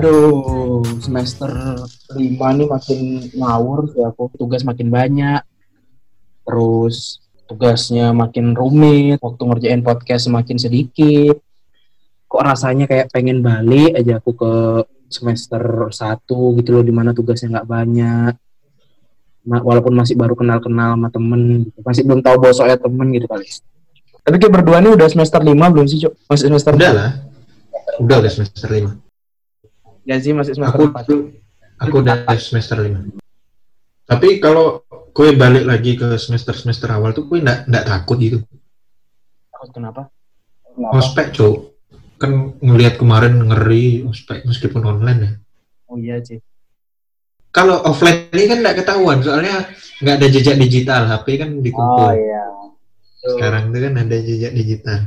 Aduh, semester 5 nih makin ngawur sih aku. Tugas makin banyak. Terus tugasnya makin rumit. Waktu ngerjain podcast semakin sedikit. Kok rasanya kayak pengen balik aja aku ke semester 1 gitu loh, di mana tugasnya nggak banyak. Ma- Walaupun masih baru kenal-kenal sama temen, gitu. masih belum tahu bosoknya temen gitu kali. Tapi kayak berdua nih udah semester 5 belum sih, Cok? Masih semester Udah lah. Udah udah semester 5. Ya sih, masih semester Aku 4. tuh aku udah semester 5. Tapi kalau gue balik lagi ke semester-semester awal tuh gue nggak nggak takut gitu. Takut kenapa? Ospek, Cuk. Kan ngelihat kemarin ngeri ospek meskipun online ya. Oh iya sih. Kalau offline ini kan nggak ketahuan, soalnya nggak ada jejak digital. HP kan Oh dikumpul. iya, Sekarang tuh kan ada jejak digital.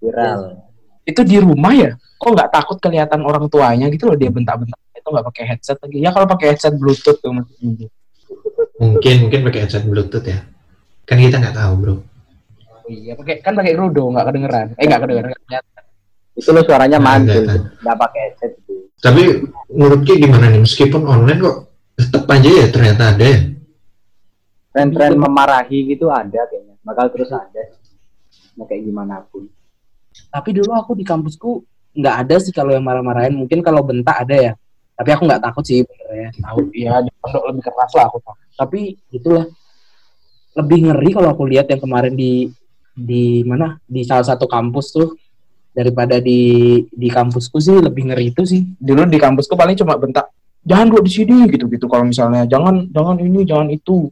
viral. Itu di rumah ya kok nggak takut kelihatan orang tuanya gitu loh dia bentak-bentak itu nggak pakai headset lagi ya kalau pakai headset bluetooth tuh Mungkin mungkin pakai headset bluetooth ya. Kan kita nggak tahu bro. oh iya pakai kan pakai rudo nggak kedengeran eh nggak kedengeran nggak kelihatan. Itu lo suaranya Nggak mantul, nggak pakai headset itu. Tapi menurut Ki gimana nih? Meskipun online kok tetap aja ya ternyata ada ya. Tren-tren memarahi gitu ada kayaknya, bakal terus ada. Mau kayak gimana pun. Tapi dulu aku di kampusku nggak ada sih kalau yang marah-marahin. Mungkin kalau bentak ada ya. Tapi aku nggak takut sih benernya tahu ya di pondok lebih keras lah aku tapi itulah. Lebih ngeri kalau aku lihat yang kemarin di di mana? Di salah satu kampus tuh. Daripada di di kampusku sih lebih ngeri itu sih. Dulu di kampusku paling cuma bentak jangan duduk di sini gitu gitu kalau misalnya jangan jangan ini jangan itu.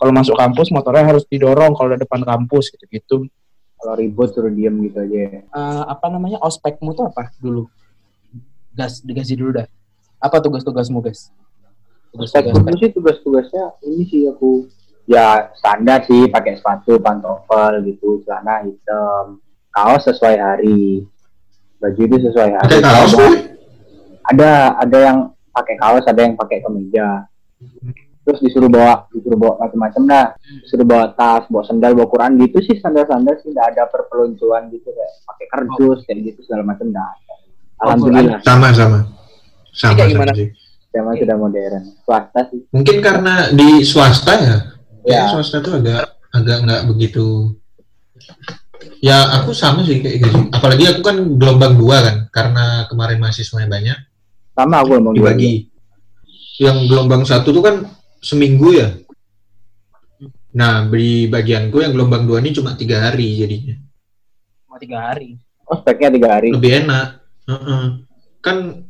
Kalau masuk kampus motornya harus didorong kalau di depan kampus gitu gitu Kalau ribut suruh diem gitu aja. eh, apa namanya? Ospekmu tuh apa dulu? Gas digaji dulu dah. Apa tugas-tugasmu guys Ospek tugas-tugas dulu sih tugas-tugasnya ini sih aku ya standar sih pakai sepatu pantofel gitu celana hitam kaos sesuai hari. Baju itu sesuai hari. Pakai kaos Ada- ada ada yang pakai kaos ada yang pakai kemeja terus disuruh bawa disuruh bawa macam-macam dah disuruh bawa tas bawa sandal bawa Quran gitu sih standar-standar sih tidak ada perpeloncoan gitu kayak pakai kardus kayak gitu segala macam dah alhamdulillah Sama sama. Sama, kayak sama gimana? sih. zaman sudah modern swasta sih Mungkin karena di swasta ya. Ya, Ya. swasta tuh agak agak nggak begitu. Ya aku sama sih kayak gitu. Apalagi aku kan gelombang dua kan, karena kemarin mahasiswanya banyak sama aku dua dibagi. Yang gelombang satu tuh kan seminggu ya. Nah di bagianku yang gelombang dua ini cuma tiga hari jadinya. cuma tiga hari ospeknya tiga hari lebih enak. Heeh. Kan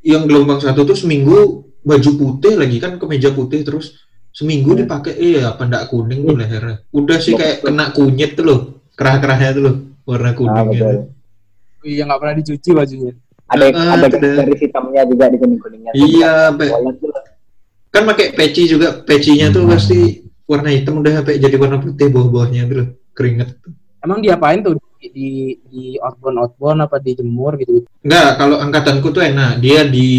yang gelombang satu tuh seminggu baju putih lagi kan kemeja putih terus seminggu Hmm. dipakai iya pendak kuning tuh lehernya. Udah sih kayak kena kunyit tuh loh, kerah-kerahnya tuh loh warna Ah, kuning betul. gitu. iya nggak pernah dicuci bajunya ada Ah, ada garis hitamnya juga di kuning kuningnya Iya, Pe. Kan pakai peci juga, pecinya tuh pasti warna hitam udah sampai jadi warna putih bawah-bawahnya tuh loh, keringet. emang diapain tuh? Di di, di outbound outbound apa dijemur gitu Enggak, kalau angkatanku tuh enak. Dia di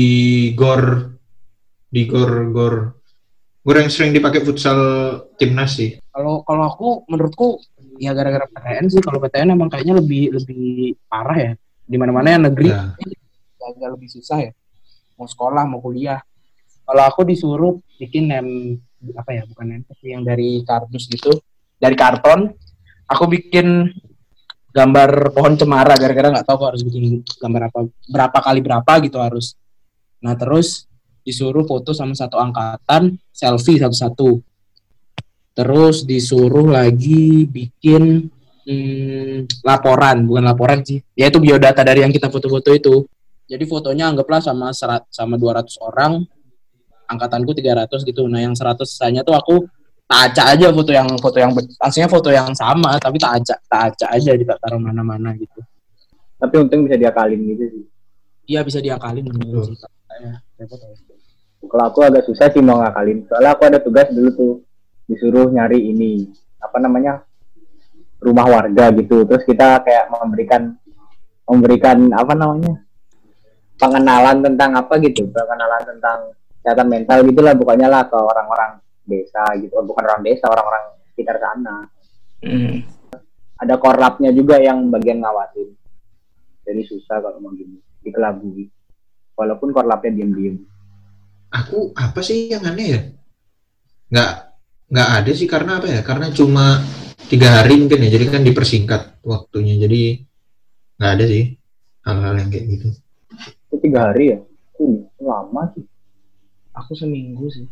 gor di gor. Gor gor yang sering dipakai futsal timnas sih. kalau kalau aku menurutku ya gara-gara PTN sih. Kalau PTN emang kayaknya lebih lebih parah ya. Di mana-mana yang negeri Ya. agak lebih susah ya. Mau sekolah mau kuliah kalau aku disuruh bikin nem apa ya bukan tapi yang dari kardus gitu dari karton aku bikin gambar pohon cemara gara-gara nggak tahu kok harus bikin gambar apa berapa kali berapa gitu harus. Nah terus disuruh foto sama satu angkatan selfie satu-satu. Terus disuruh lagi bikin hmm, laporan bukan laporan sih yaitu biodata dari yang kita foto-foto itu. Jadi fotonya anggaplah sama serat, sama 200 orang angkatanku 300 gitu. Nah yang 100 sisanya tuh aku tak acak aja foto yang foto yang aslinya foto yang sama tapi tak acak tak acak aja di taruh mana-mana gitu. Tapi untung bisa diakalin gitu sih. Iya bisa diakalin. Menurut Betul. saya. Repot ya. kalau aku agak susah sih mau ngakalin. Soalnya aku ada tugas dulu tuh. Disuruh nyari ini apa namanya rumah warga gitu. Terus kita kayak memberikan memberikan apa namanya pengenalan tentang apa gitu. Pengenalan tentang kesehatan mental gitulah bukannya lah ke orang-orang desa gitu Oh, bukan orang desa orang-orang sekitar sana Hmm. ada korlapnya juga yang bagian ngawasin jadi susah kalau mau gini dikelabui walaupun korlapnya diem-diem Aku apa sih yang aneh ya? Nggak nggak ada sih karena apa ya? Karena cuma tiga hari mungkin ya. Jadi kan dipersingkat waktunya. Jadi nggak ada sih hal-hal yang kayak gitu. itu tiga hari ya uh, lama sih Aku seminggu sih.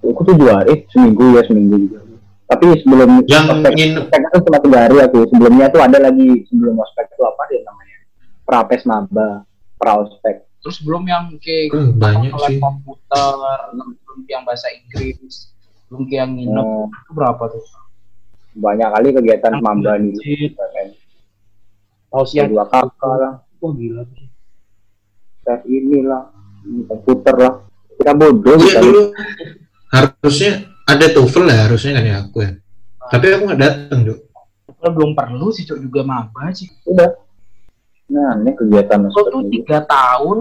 aku tuh dua hari seminggu ya seminggu juga tapi sebelum Yang ospek nginep ospek itu cuma tiga hari aku sebelumnya tuh ada lagi sebelum ospek itu apa dia namanya prapes maba praospek Terus belum yang kayak Hmm, banyak kelas sih. komputer, belum yang bahasa Inggris, belum yang nginep. Oh, Itu berapa tuh? banyak kali kegiatan maba nih kan Oh, siang dua kakak lah Wah gila tuh. tes inilah ini komputer lah kita bodoh Iya kita dulu harusnya ada TOEFL ya harusnya kan ya aku ya. Tapi aku nggak datang dok. Kalau belum perlu sih Cok juga maba sih. udah nah ini kegiatan Aku tuh tiga tahun,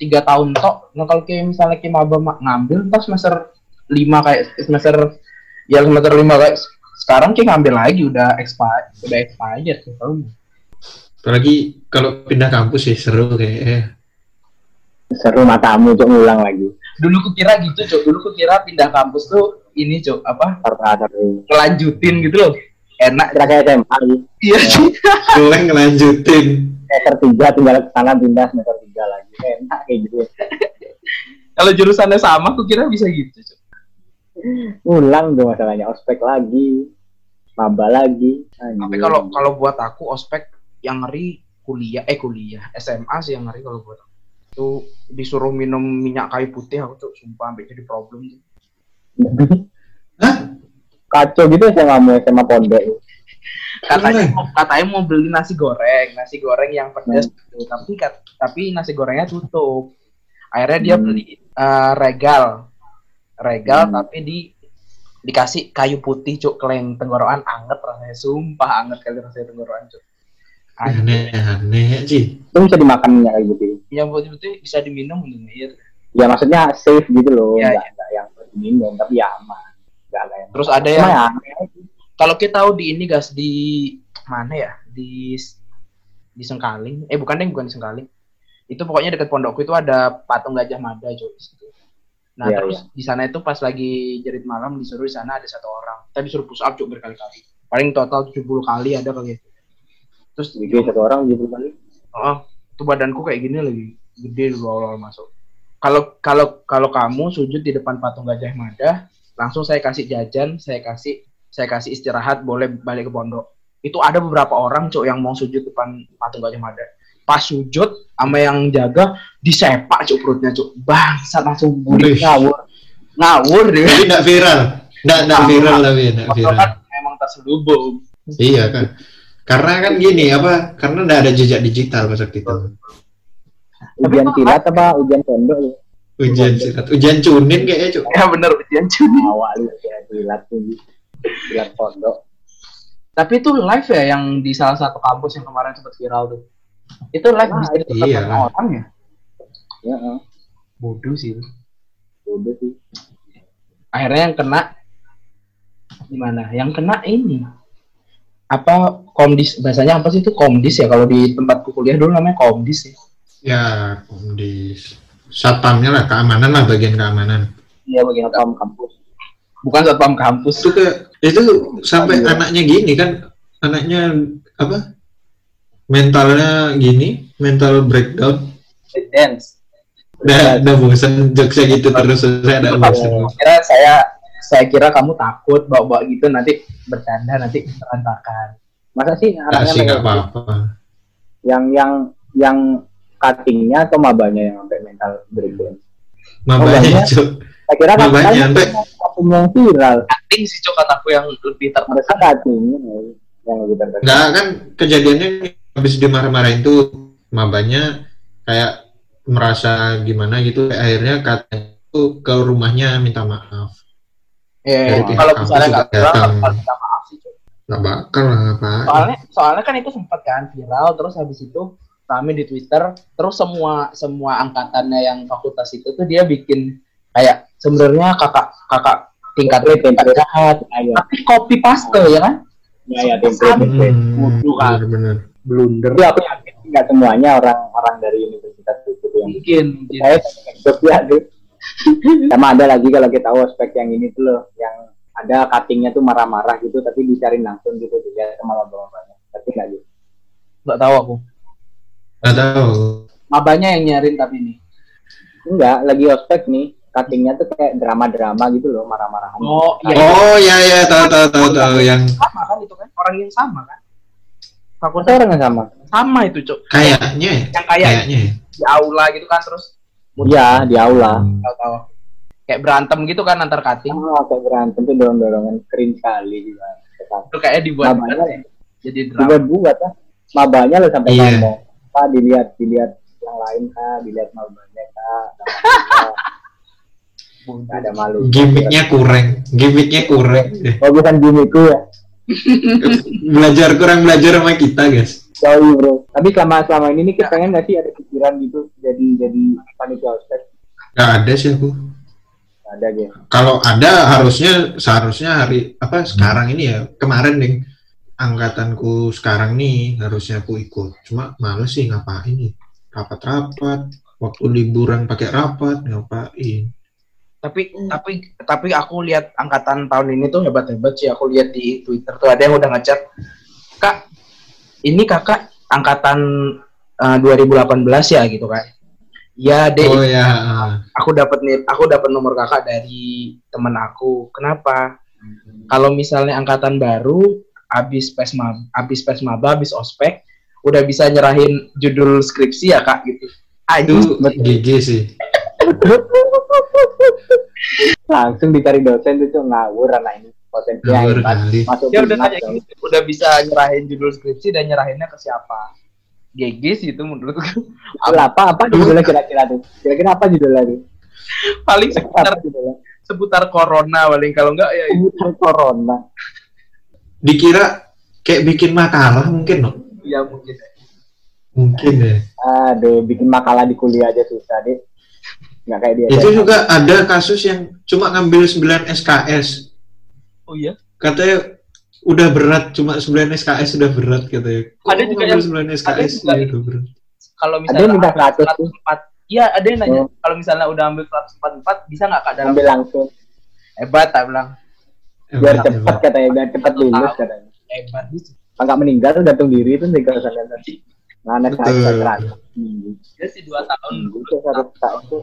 tiga tahun tok. Nah kalau kayak misalnya kayak maba ma- ngambil pas semester lima kayak semester ya semester lima kayak sekarang kayak ngambil lagi udah expired, udah expired tuh tahu. Apalagi kalau pindah kampus sih seru kayak eh. seru matamu untuk ngulang lagi Dulu ku kira gitu Cok, dulu ku kira pindah kampus tuh ini Cok, apa ngelanjutin gitu loh. Enak. kira kayak SMA gitu Iya sih. Boleh ngelanjutin. semester tiga tinggal ke sana pindah semester tiga lagi enak kayak gitu Kalau jurusannya sama, aku kira bisa gitu. Cok. ngulang tuh masalahnya ospek lagi maba lagi Tapi Anjir. kalau kalau buat aku ospek yang ngeri kuliah, eh kuliah SMA sih yang ngeri kalau buat aku. Tuh disuruh minum minyak kayu putih aku tuh sumpah sampai jadi problem. tuh. Hah? kacau gitu SMA mau SMA pondok Katanya mau, katanya mau beli nasi goreng, nasi goreng yang pedas gitu. Tapi kat- tapi nasi gorengnya tutup. Akhirnya dia Hmm. beli eh, regal. Regal Hmm. tapi di dikasih kayu putih cuk keleng tenggorokan anget rasanya sumpah anget kali rasanya tenggorokan cuk. Aneh. Aneh aneh sih. itu bisa dimakan ya kayak gitu. Yang putih-putih bisa diminum minum air. ya maksudnya safe gitu loh. Iya, nggak nggak yang minum tapi ya aman. Nggak ada yang Terus ada yang ya kalau kita tahu di ini guys di mana ya? Di di Sengkaling. Eh bukan deh bukan di Sengkaling. Itu pokoknya dekat pondokku itu ada patung gajah mada cuy di situ. nah Iya, terus di sana itu pas lagi jerit malam disuruh di sana ada satu orang. Kita disuruh push up cuy berkali-kali. Paling total 70 kali ada kali itu terus Jadi satu orang gitu kali oh itu badanku kayak gini lagi. Gede dulu awal masuk. Kalau kalau kalau kamu sujud di depan patung gajah mada langsung saya kasih jajan saya kasih saya kasih istirahat boleh balik ke pondok. Itu ada beberapa orang cok yang mau sujud depan patung gajah mada. Pas sujud sama yang jaga disepak cok perutnya cok bangsat langsung budi ngawur. Ngawur deh. Jadi nggak viral. Nggak nggak viral tapi nggak Padahal viral. kan emang terselubung. Iya kan. Karena kan gini apa? Karena nggak ada jejak digital pas waktu itu. ujian silat apa ujian pondok ya Ujian silat, ujian cunin kayaknya cuk. ya bener ujian cuni awal ujian silat tuh silat pondok Tapi itu live ya yang di salah satu kampus yang kemarin sempat viral tuh. Itu live Live, bisa ditonton iya. orang ya? ya eh. Bodoh sih. udah sih Akhirnya yang kena gimana? Yang kena ini apa komdis bahasanya apa sih itu komdis ya kalau di tempatku kuliah dulu namanya komdis ya. Ya, komdis. Satpamnya lah, keamanan lah, bagian keamanan. Iya bagian Satpam kampus Bukan satpam kampus Itu ke, itu sampai Iya. anaknya gini kan, anaknya apa? Mentalnya gini, mental breakdown. dance. Udah, udah bosan jokesnya gitu terus, saya udah bosan. Kira saya saya kira kamu takut bawa-bawa gitu nanti bercanda nanti berantakan. masa sih anaknya sih, nggak pengen- apa-apa. yang yang yang cuttingnya atau mabanya yang sampai mental breakdown Mabanya, cuk. saya kira kan Mabanya, kan sampai- cutting yang viral Cutting sih cok kataku yang lebih ter harusnya cuttingnya yang lebih terkenal Nggak kan kejadiannya habis dimarah-marahin tuh mabanya kayak merasa gimana gitu akhirnya katanya tuh ke rumahnya minta maaf Ya, Dari pihak kalau kampus misalnya juga nggak viral, bakal minta maaf sih. Nggak bakal lah apa Soalnya, soalnya kan itu sempat kan viral, terus habis itu rame di Twitter, terus semua semua angkatannya yang fakultas itu tuh dia bikin kayak sebenarnya kakak kakak tingkat tingkat jahat, ya, tapi copy paste ya kan? ya, ya template, template. hmm, kan. bener-bener Blunder. Tapi aku yakin nggak semuanya orang-orang dari universitas itu yang mungkin mungkin saya Jogja tuh sama ada lagi kalau kita tahu aspek yang ini tuh loh yang ada cuttingnya tuh marah-marah gitu tapi dicari langsung gitu dilihat sama maba-mabanya tapi nggak gitu nggak tahu aku. Nggak tahu. mabanya yang nyariin tapi ini? Enggak lagi ospek nih. Cuttingnya tuh kayak drama-drama gitu loh marah-marahan. Oh iya Oh ya ya tahu tahu tahu tahu yang sama kan itu kan? Orang yang sama kan? Fakultas orang yang sama. Sama itu cok kayaknya ya. yang kayak Kayaknya ya. di aula gitu kan terus iya di aula. Tahu-tahu. Kayak berantem gitu kan antar cutting? Ah kayak berantem tuh dorong-dorongan. Keren sekali juga itu kayaknya dibuat Mabanya jadi drama. Dibuat-buat ah. Mabanya lo sampai Iya. ngomong. Pak dilihat dilihat yang lain kak. Dilihat mabanya kak. Nggak ada malu. Gimiknya kurang, gimiknya kurang. Oh bukan gimmickku ya. Belajar kurang belajar sama kita guys. Sorry bro tapi selama selama ini nih kita pengen nggak sih ada pikiran gitu jadi jadi panitia ospek Gak ada sih aku. ada gitu Kalau ada harusnya seharusnya hari apa sekarang ini ya kemarin nih angkatanku sekarang nih harusnya aku ikut. Cuma males sih ngapain nih rapat-rapat waktu liburan pakai rapat ngapain. tapi tapi tapi aku lihat angkatan tahun ini tuh hebat hebat sih aku lihat di twitter tuh ada yang udah ngechat kak ini kakak angkatan eh, 2018 ya gitu kan ya deh Oh ya, aku dapat nih aku dapat nomor kakak dari temen aku. Kenapa? Kalau misalnya angkatan baru habis pesma habis pesmaba habis ospek udah bisa nyerahin judul skripsi ya kak gitu. Itu Aduh, GG sih. langsung dicari dosen tuh Cuk. ngawur anak ini potensi kali. masuk ya udah kayak dong. gitu. Udah bisa nyerahin judul skripsi dan nyerahinnya ke siapa? GG sih itu menurutku Judul apa? Apa judulnya kira-kira tuh? Kira-kira apa judulnya tuh? Paling seputar judulnya? seputar corona paling. Kalau enggak ya itu Sebutan corona. Dikira kayak bikin makalah mungkin loh. ya mungkin. Mungkin ya. aduh bikin makalah di kuliah aja susah deh nggak kayak dia Itu juga ada kasus yang cuma ngambil 9 SKS. Oh iya Katanya udah berat, cuma 9 SKS sudah berat katanya. Kok Ada juga yang- 9 SKS juga ya, itu berat. kalau ada misalnya yang minta ambil 100 tuh 144 iya ada yang nanya Oh. kalau misalnya udah ambil 144 bisa nggak kak dalam ambil langsung hebat tak bilang biar Hebat, cepat hebat. katanya biar cepat lulus katanya hebat gitu nggak meninggal gantung diri tuh tinggal sana nanti mana Betul. saya dia sih dua tahun tuh satu tahun tuh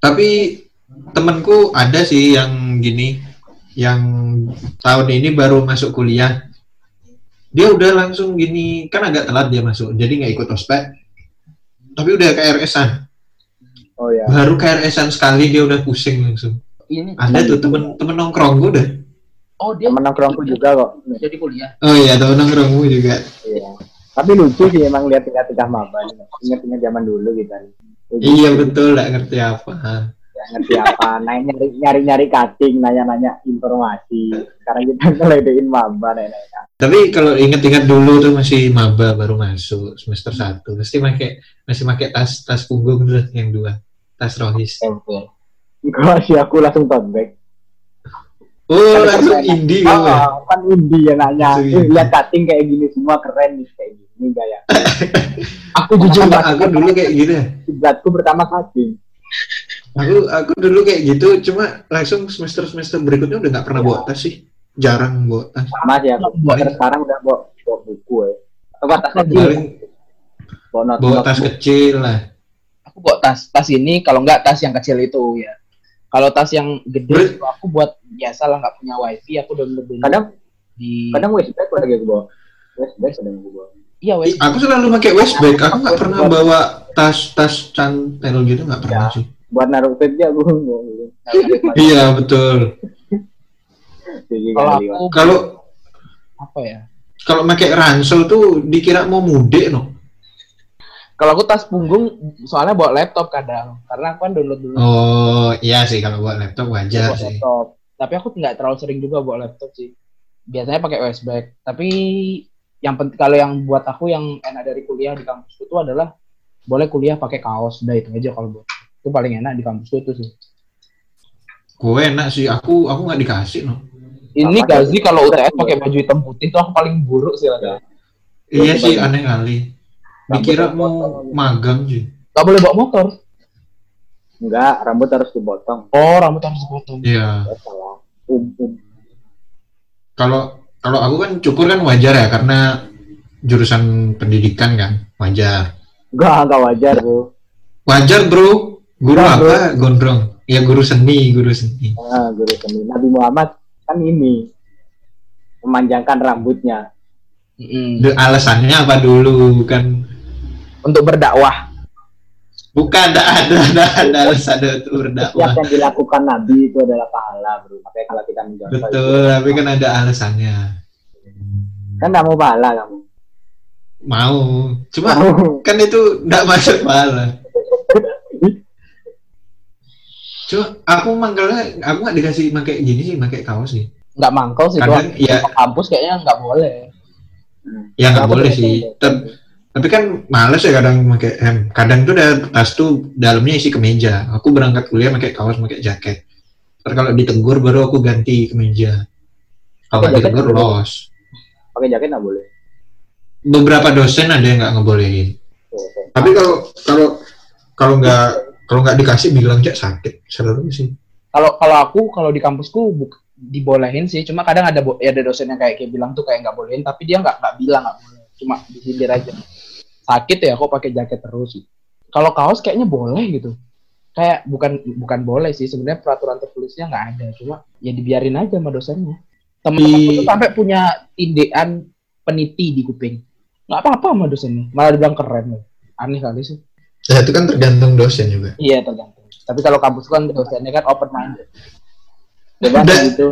Tapi temenku ada sih yang gini, yang tahun ini baru masuk kuliah. Dia udah langsung gini, kan agak telat dia masuk, jadi nggak ikut ospek. Tapi udah KRS-an. oh ya Baru KRS-an sekali dia udah pusing langsung. ini Ada tuh temen temen nongkrong gue udah. oh dia temen nongkrongku juga kok jadi kuliah Oh iya temen nongkrongmu juga. iya tapi lucu sih emang lihat tingkat tingkah maba ingat-ingat zaman dulu gitu kan Iya betul, nggak ngerti apa. Ngerti apa naik nyari nyari nyari cutting nanya nanya informasi sekarang kita ngeledein maba nanya nanya Tapi kalau inget-inget dulu tuh masih maba baru masuk semester 1 Pasti pakai masih pakai tas tas punggung tuh yang dua tas rohis. Gua sih aku langsung tote Oh langsung indie ya? Ah, kan Indi yang nanya, Langsung eh, indie. lihat cutting kayak gini semua keren nih kayak gini gaya. aku Jujur aku dulu kayak gitu ya. Kiblatku pertama cutting. Aku aku dulu kayak gitu cuma langsung semester semester berikutnya udah nggak pernah bawa tas sih. Jarang bawa tas. Sama sih aku. Bawa- Sekarang udah bawa, bawa buku ya. Atau tas kecil, Paling bawa not bawa tas kecil lah. aku bawa tas tas ini kalau nggak tas yang kecil itu ya kalau tas yang Ber- gede itu aku buat biasa lah nggak punya wifi aku download dulu Kadang di kadang waist bag lagi aku bawa. Waist bag kadang aku bawa. iya wifi Aku selalu pakai waist bag. Aku nggak pernah bawa tas tas cantel gitu nggak pernah Ya. sih. Buat naruh vape aja bawa. Iya betul. Kalau Kalau apa ya? kalau pakai ransel tuh dikira mau mudik no. kalau aku tas punggung soalnya bawa laptop kadang. Karena aku kan download dulu. Oh iya sih kalau buat laptop wajar bawa sih. laptop. Tapi aku nggak terlalu sering juga bawa laptop sih. Biasanya pakai USB bag tapi yang penting kalau yang buat aku yang enak dari kuliah di kampus itu adalah boleh kuliah pakai kaos. Udah itu aja kalau buat itu paling enak di kampus itu sih Gue enak sih. Aku aku nggak dikasih no. ini Gazi kalau UTS pakai baju hitam putih itu aku paling buruk sih lah Iya sih aneh kali. Dikira mau magang sih. Gak boleh bawa motor. Enggak, rambut harus dipotong. Oh, rambut harus dipotong. Iya. Ya. Um, um. Kalau kalau aku kan cukur kan wajar ya karena jurusan pendidikan kan wajar. Enggak, enggak wajar tuh. Wajar bro. Guru Wajar, bro. apa? Gondrong. Ya guru seni, guru seni. Nah, guru seni Nabi Muhammad kan ini memanjangkan rambutnya. Mm-mm. Duh, alasannya apa dulu? Bukan Untuk berdakwah. bukan ada ada ada ada alasan untuk berdakwah. Setiap yang dilakukan Nabi itu adalah pahala, bro. Makanya kalau kita mencontoh itu, Betul, tapi kan ada alasannya. kan nggak mau pahala kamu. Mau. Cuma Mau. kan itu enggak masuk pahala. Cuma aku manggilnya aku nggak dikasih pakai gini sih, pakai kaos sih. Nggak mangkal sih. Kadang Tuan. ya kampus kayaknya nggak boleh. ya nggak boleh tuh? sih. Tep- tapi kan males ya kadang pakai hem. Kadang tuh tas tuh dalamnya isi kemeja. Aku berangkat kuliah pakai kaos, pakai jaket. Ntar kalau ditegur baru aku ganti kemeja. Kalau ditegur los. Pakai jaket nggak boleh. Beberapa dosen ada yang nggak ngebolehin. Tapi kalau kalau kalau nggak kalau nggak dikasih bilang cek sakit selalu sih. Kalau kalau aku kalau di kampusku buk, dibolehin sih. Cuma kadang ada ya ada dosen yang kayak kayak bilang tuh kayak nggak bolehin. Tapi dia nggak nggak bilang nggak boleh. Cuma disindir aja. Sakit ya aku pakai jaket terus sih. Kalau kaos kayaknya boleh gitu. Kayak bukan bukan boleh sih sebenarnya peraturan tertulisnya nggak ada. Cuma ya dibiarin aja sama dosennya. Temen-temenku tuh sampai punya tindean peniti di kuping. Nggak apa-apa sama dosennya. Malah dibilang keren loh. Aneh kali sih. Ya itu kan tergantung dosen juga. Iya tergantung. Tapi kalau kampus kan dosennya kan open minded. Coba Dan- gitu.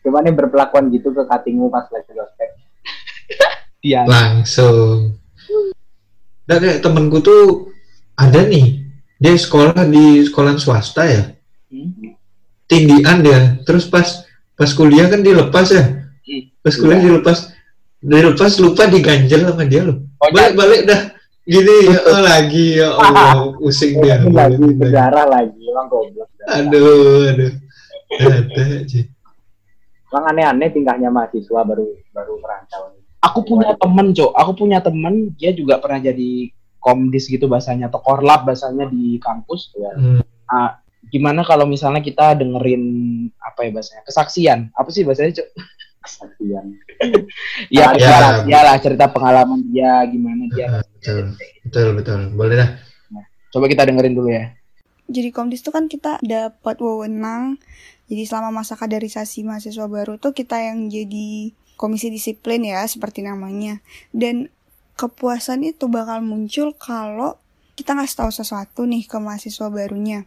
Coba nih berpelakuan gitu ke katingmu pas lagi ospek. Iya. Langsung. Dan kayak temenku tuh ada nih. Dia sekolah di sekolah swasta ya. Hmm. Tindian dia. Terus pas pas kuliah kan dilepas ya. Hmm. Pas kuliah Iya. dilepas dilepas lupa diganjel sama dia loh. Oh, Balik-balik dah gini ya oh, lagi ya Allah pusing dia. Lagi berdarah lagi, emang goblok. Aduh, aduh. Ada aja. Emang aneh-aneh tingkahnya mahasiswa baru baru merantau. aku punya temen cok aku punya temen dia juga pernah jadi komdis gitu bahasanya atau korlap bahasanya di kampus Ya. Hmm. Ah, gimana kalau misalnya kita dengerin apa ya bahasanya kesaksian apa sih bahasanya cok Kasihan. ya, Ya. ya lah cerita pengalaman dia gimana dia Ah, betul. Betul, betul. Boleh dah. coba kita dengerin dulu ya jadi komdis tuh kan kita dapat wewenang jadi selama masa kaderisasi mahasiswa baru tuh kita yang jadi komisi disiplin ya seperti namanya dan kepuasan itu bakal muncul kalau kita ngasih tahu sesuatu nih ke mahasiswa barunya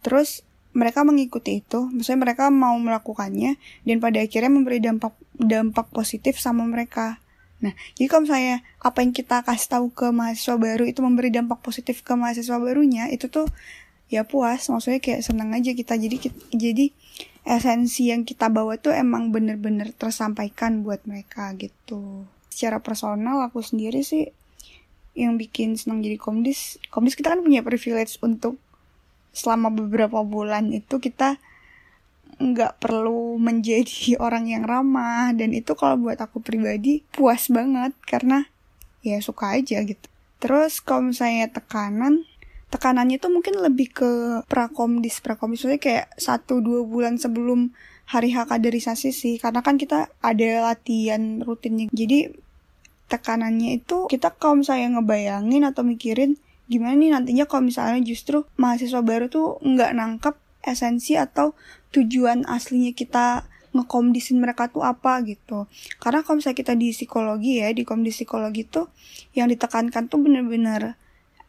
terus mereka mengikuti itu. Maksudnya mereka mau melakukannya dan pada akhirnya memberi dampak dampak positif sama mereka. Nah, jadi kalau misalnya apa yang kita kasih tahu ke mahasiswa baru itu memberi dampak positif ke mahasiswa barunya, itu tuh ya puas. Maksudnya kayak seneng aja kita. Jadi kit- jadi esensi yang kita bawa tuh emang bener-bener tersampaikan buat mereka gitu. Secara personal aku sendiri sih yang bikin senang jadi komdis komdis kita kan punya privilege untuk selama beberapa bulan itu kita nggak perlu menjadi orang yang ramah. Dan itu kalau buat aku pribadi puas banget karena ya suka aja gitu. Terus kalau misalnya tekanan tekanannya tuh mungkin lebih ke prakomdis prakomdis maksudnya kayak satu dua bulan sebelum hari H kaderisasi sih. Karena kan kita ada latihan rutinnya. Jadi tekanannya itu kita kalau misalnya ngebayangin atau mikirin gimana nih nantinya kalau misalnya justru mahasiswa baru tuh nggak nangkep esensi atau tujuan aslinya kita ngekomdisin mereka tuh apa gitu karena kalau misalnya kita di psikologi ya di komdis psikologi tuh yang ditekankan tuh bener-bener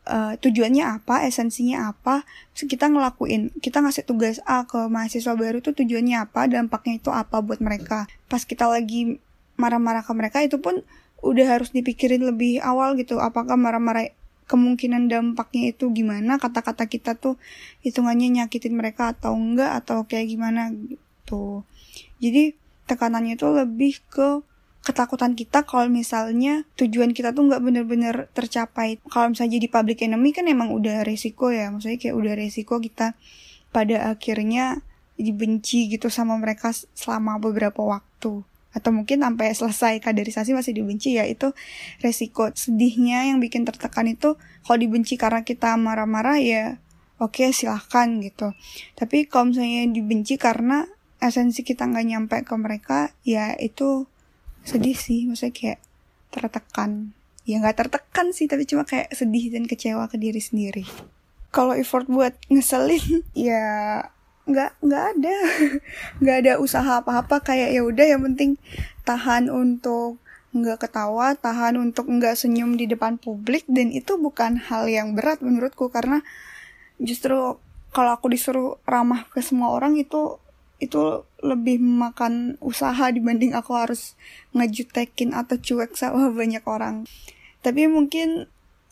eh, tujuannya apa, esensinya apa, kita ngelakuin, kita ngasih tugas A ke mahasiswa baru tuh tujuannya apa, dampaknya itu apa buat mereka. Pas kita lagi marah-marah ke mereka itu pun udah harus dipikirin lebih awal gitu, apakah marah-marah kemungkinan dampaknya itu gimana, kata-kata kita tuh hitungannya nyakitin mereka atau enggak? Atau kayak gimana? Gitu. Jadi tekanannya itu lebih ke ketakutan kita kalau misalnya tujuan kita tuh nggak bener-bener tercapai. Kalau misalnya jadi public enemy kan emang udah resiko ya, maksudnya kayak udah resiko kita pada akhirnya dibenci gitu sama mereka selama beberapa waktu atau mungkin sampai selesai kaderisasi masih dibenci ya itu resiko sedihnya yang bikin tertekan itu kalau dibenci karena kita marah-marah ya oke okay, silahkan gitu. Tapi kalau misalnya dibenci karena esensi kita nggak nyampe ke mereka ya itu sedih sih. Maksudnya kayak tertekan. Ya nggak tertekan sih tapi cuma kayak sedih dan kecewa ke diri sendiri. Kalau effort buat ngeselin ya nggak nggak ada. Nggak ada usaha apa-apa kayak ya udah yang penting tahan untuk nggak ketawa tahan untuk nggak senyum di depan publik dan itu bukan hal yang berat menurutku karena justru kalau aku disuruh ramah ke semua orang itu itu lebih makan usaha dibanding aku harus ngejutekin atau cuek sama banyak orang. Tapi mungkin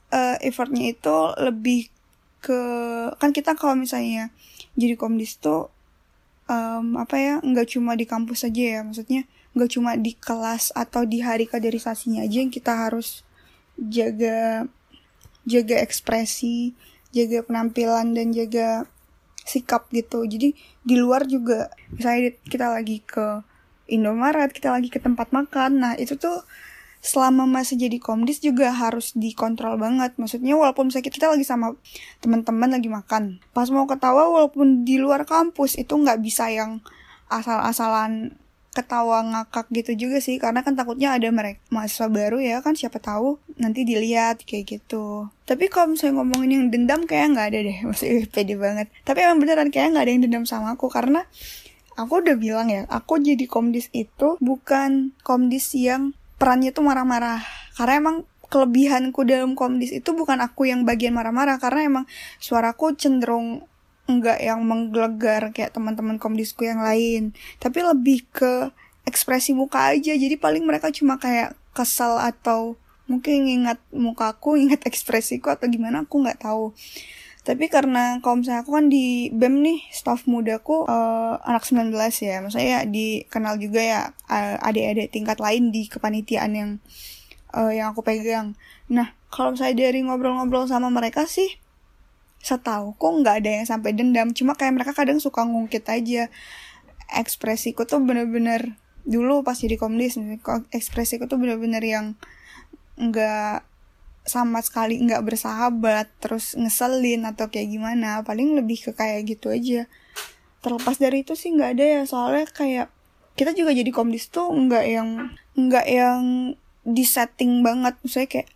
uh, effortnya itu lebih ke kan kita kalau misalnya jadi komdis tuh um, apa ya nggak cuma di kampus aja ya maksudnya nggak cuma di kelas atau di hari kaderisasinya aja yang kita harus jaga jaga ekspresi jaga penampilan dan jaga sikap gitu. Jadi di luar juga misalnya kita lagi ke Indomaret kita lagi ke tempat makan nah itu tuh selama masih jadi komdis juga harus dikontrol banget. Maksudnya walaupun misalnya kita lagi sama teman-teman lagi makan, pas mau ketawa walaupun di luar kampus itu nggak bisa yang asal-asalan ketawa ngakak gitu juga sih. Karena kan takutnya ada mereka mahasiswa baru ya kan siapa tahu nanti dilihat kayak gitu. Tapi kalau misalnya ngomongin yang dendam kayak nggak ada deh. Masih pede banget. Tapi emang beneran kayak nggak ada yang dendam sama aku. Karena aku udah bilang ya aku jadi komdis itu bukan komdis yang perannya tuh marah-marah. Karena emang kelebihanku dalam komdis itu bukan aku yang bagian marah-marah karena emang suaraku cenderung enggak yang menggelegar kayak teman-teman komdisku yang lain. Tapi lebih ke ekspresi muka aja. Jadi paling mereka cuma kayak kesal atau mungkin ingat mukaku ingat ekspresiku atau gimana aku nggak tahu tapi karena kalau misalnya aku kan di BEM nih staff mudaku uh, anak 19 ya. Maksudnya ya dikenal juga ya uh, adik-adik tingkat lain di kepanitiaan yang uh, yang aku pegang. Nah kalau misalnya dari ngobrol-ngobrol sama mereka sih setahu kok nggak ada yang sampai dendam. Cuma kayak mereka kadang suka ngungkit aja. Ekspresiku tuh bener-bener dulu pas jadi komdis ekspresiku tuh bener-bener yang nggak sama sekali nggak bersahabat terus ngeselin atau kayak gimana paling lebih ke kayak gitu aja terlepas dari itu sih nggak ada ya soalnya kayak kita juga jadi komdis tuh nggak yang nggak yang disetting banget misalnya kayak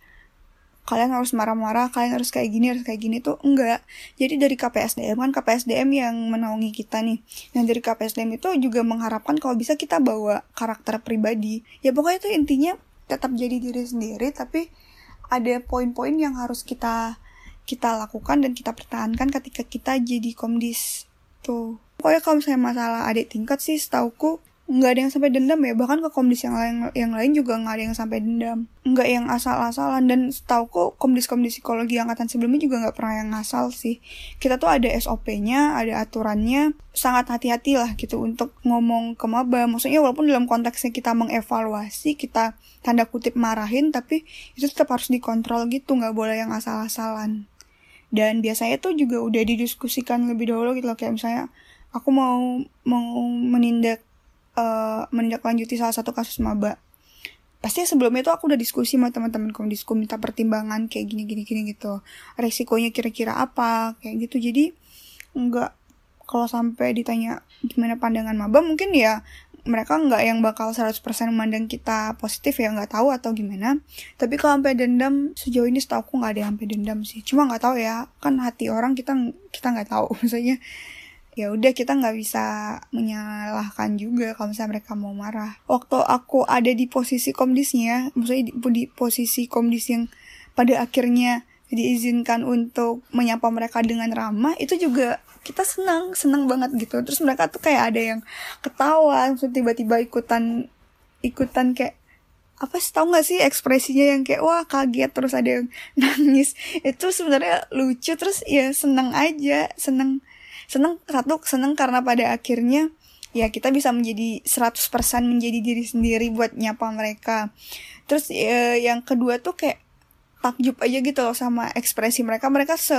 kalian harus marah-marah, kalian harus kayak gini, harus kayak gini tuh enggak. Jadi dari KPSDM kan KPSDM yang menaungi kita nih. Nah dari KPSDM itu juga mengharapkan kalau bisa kita bawa karakter pribadi. Ya pokoknya itu intinya tetap jadi diri sendiri tapi ada poin-poin yang harus kita kita lakukan dan kita pertahankan ketika kita jadi komdis. Tuh. Pokoknya kalau misalnya masalah adik tingkat sih setauku nggak ada yang sampai dendam ya. Bahkan ke komdis yang lain yang lain juga nggak ada yang sampai dendam. Nggak yang asal-asalan. Dan setauku komdis-komdis psikologi angkatan sebelumnya juga nggak pernah yang ngasal sih. Kita tuh ada SOP-nya ada aturannya. Sangat hati-hati lah gitu untuk ngomong ke maba. Maksudnya walaupun dalam konteksnya kita mengevaluasi kita tanda kutip marahin tapi itu tetap harus dikontrol gitu. Nggak boleh yang asal-asalan. Dan biasanya tuh juga udah didiskusikan lebih dahulu gitu loh. Kayak misalnya aku mau mau menindak uh, menindaklanjuti salah satu kasus maba. Pasti sebelumnya itu aku udah diskusi sama teman-teman komdisku minta pertimbangan kayak gini gini gini gitu. Resikonya kira-kira apa kayak gitu. Jadi nggak kalau sampai ditanya gimana pandangan maba mungkin ya mereka nggak yang bakal 100% memandang kita positif ya nggak tahu atau gimana. Tapi kalau sampai dendam sejauh ini setahu aku nggak ada yang sampai dendam sih. Cuma nggak tahu ya kan hati orang kita kita nggak tahu. Misalnya ya udah kita nggak bisa menyalahkan juga kalau misalnya mereka mau marah. Waktu aku ada di posisi komdisnya maksudnya di, di posisi komdis yang pada akhirnya diizinkan untuk menyapa mereka dengan ramah itu juga kita senang senang banget gitu. Terus mereka tuh kayak ada yang ketawa terus tiba-tiba ikutan ikutan kayak apa sih tau gak sih ekspresinya yang kayak wah kaget terus ada yang nangis. Itu sebenarnya lucu terus ya senang aja senang seneng satu seneng karena pada akhirnya ya kita bisa menjadi 100% menjadi diri sendiri buat nyapa mereka. Terus e, yang kedua tuh kayak takjub aja gitu loh sama ekspresi mereka. Mereka se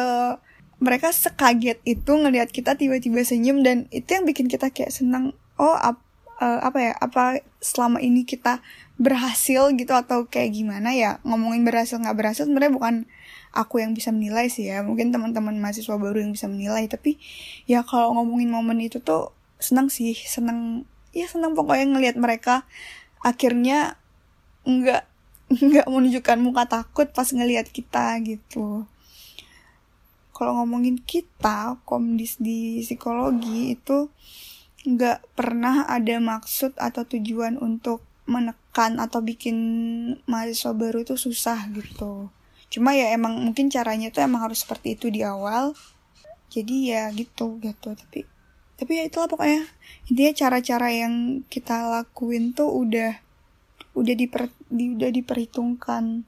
mereka sekaget itu ngelihat kita tiba-tiba senyum dan itu yang bikin kita kayak senang oh ap, eh, apa ya apa selama ini kita berhasil gitu atau kayak gimana ya ngomongin berhasil nggak berhasil sebenarnya bukan aku yang bisa menilai sih ya. Mungkin teman-teman mahasiswa baru yang bisa menilai. Tapi ya kalau ngomongin momen itu tuh senang sih. Senang ya senang pokoknya ngelihat mereka akhirnya nggak nggak menunjukkan muka takut pas ngelihat kita gitu. Kalau ngomongin kita komdis di psikologi itu nggak pernah ada maksud atau tujuan untuk menekan atau bikin mahasiswa baru itu susah gitu cuma ya emang mungkin caranya tuh emang harus seperti itu di awal. Jadi ya gitu gitu. Tapi tapi ya itulah pokoknya. Intinya cara-cara yang kita lakuin tuh udah udah diper di, udah diperhitungkan.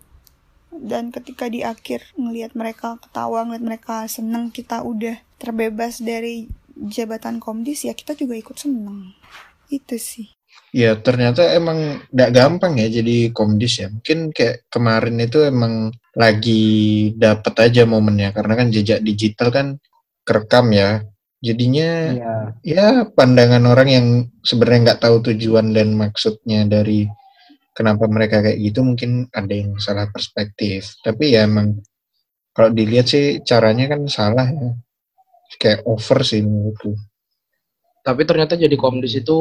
Dan ketika di akhir ngelihat mereka ketawa ngelihat mereka seneng kita udah terbebas dari jabatan komdis ya kita juga ikut seneng. Itu sih. Ya ternyata emang gak gampang ya jadi komdis ya. Mungkin kayak kemarin itu emang lagi dapet aja momennya karena kan jejak digital kan kerekam ya. Jadinya Iya. ya pandangan orang yang sebenarnya nggak tahu tujuan dan maksudnya dari kenapa mereka kayak gitu mungkin ada yang salah perspektif. Tapi ya emang kalau dilihat sih caranya kan salah ya. Kayak over sih menurutku. Tapi ternyata jadi komdis itu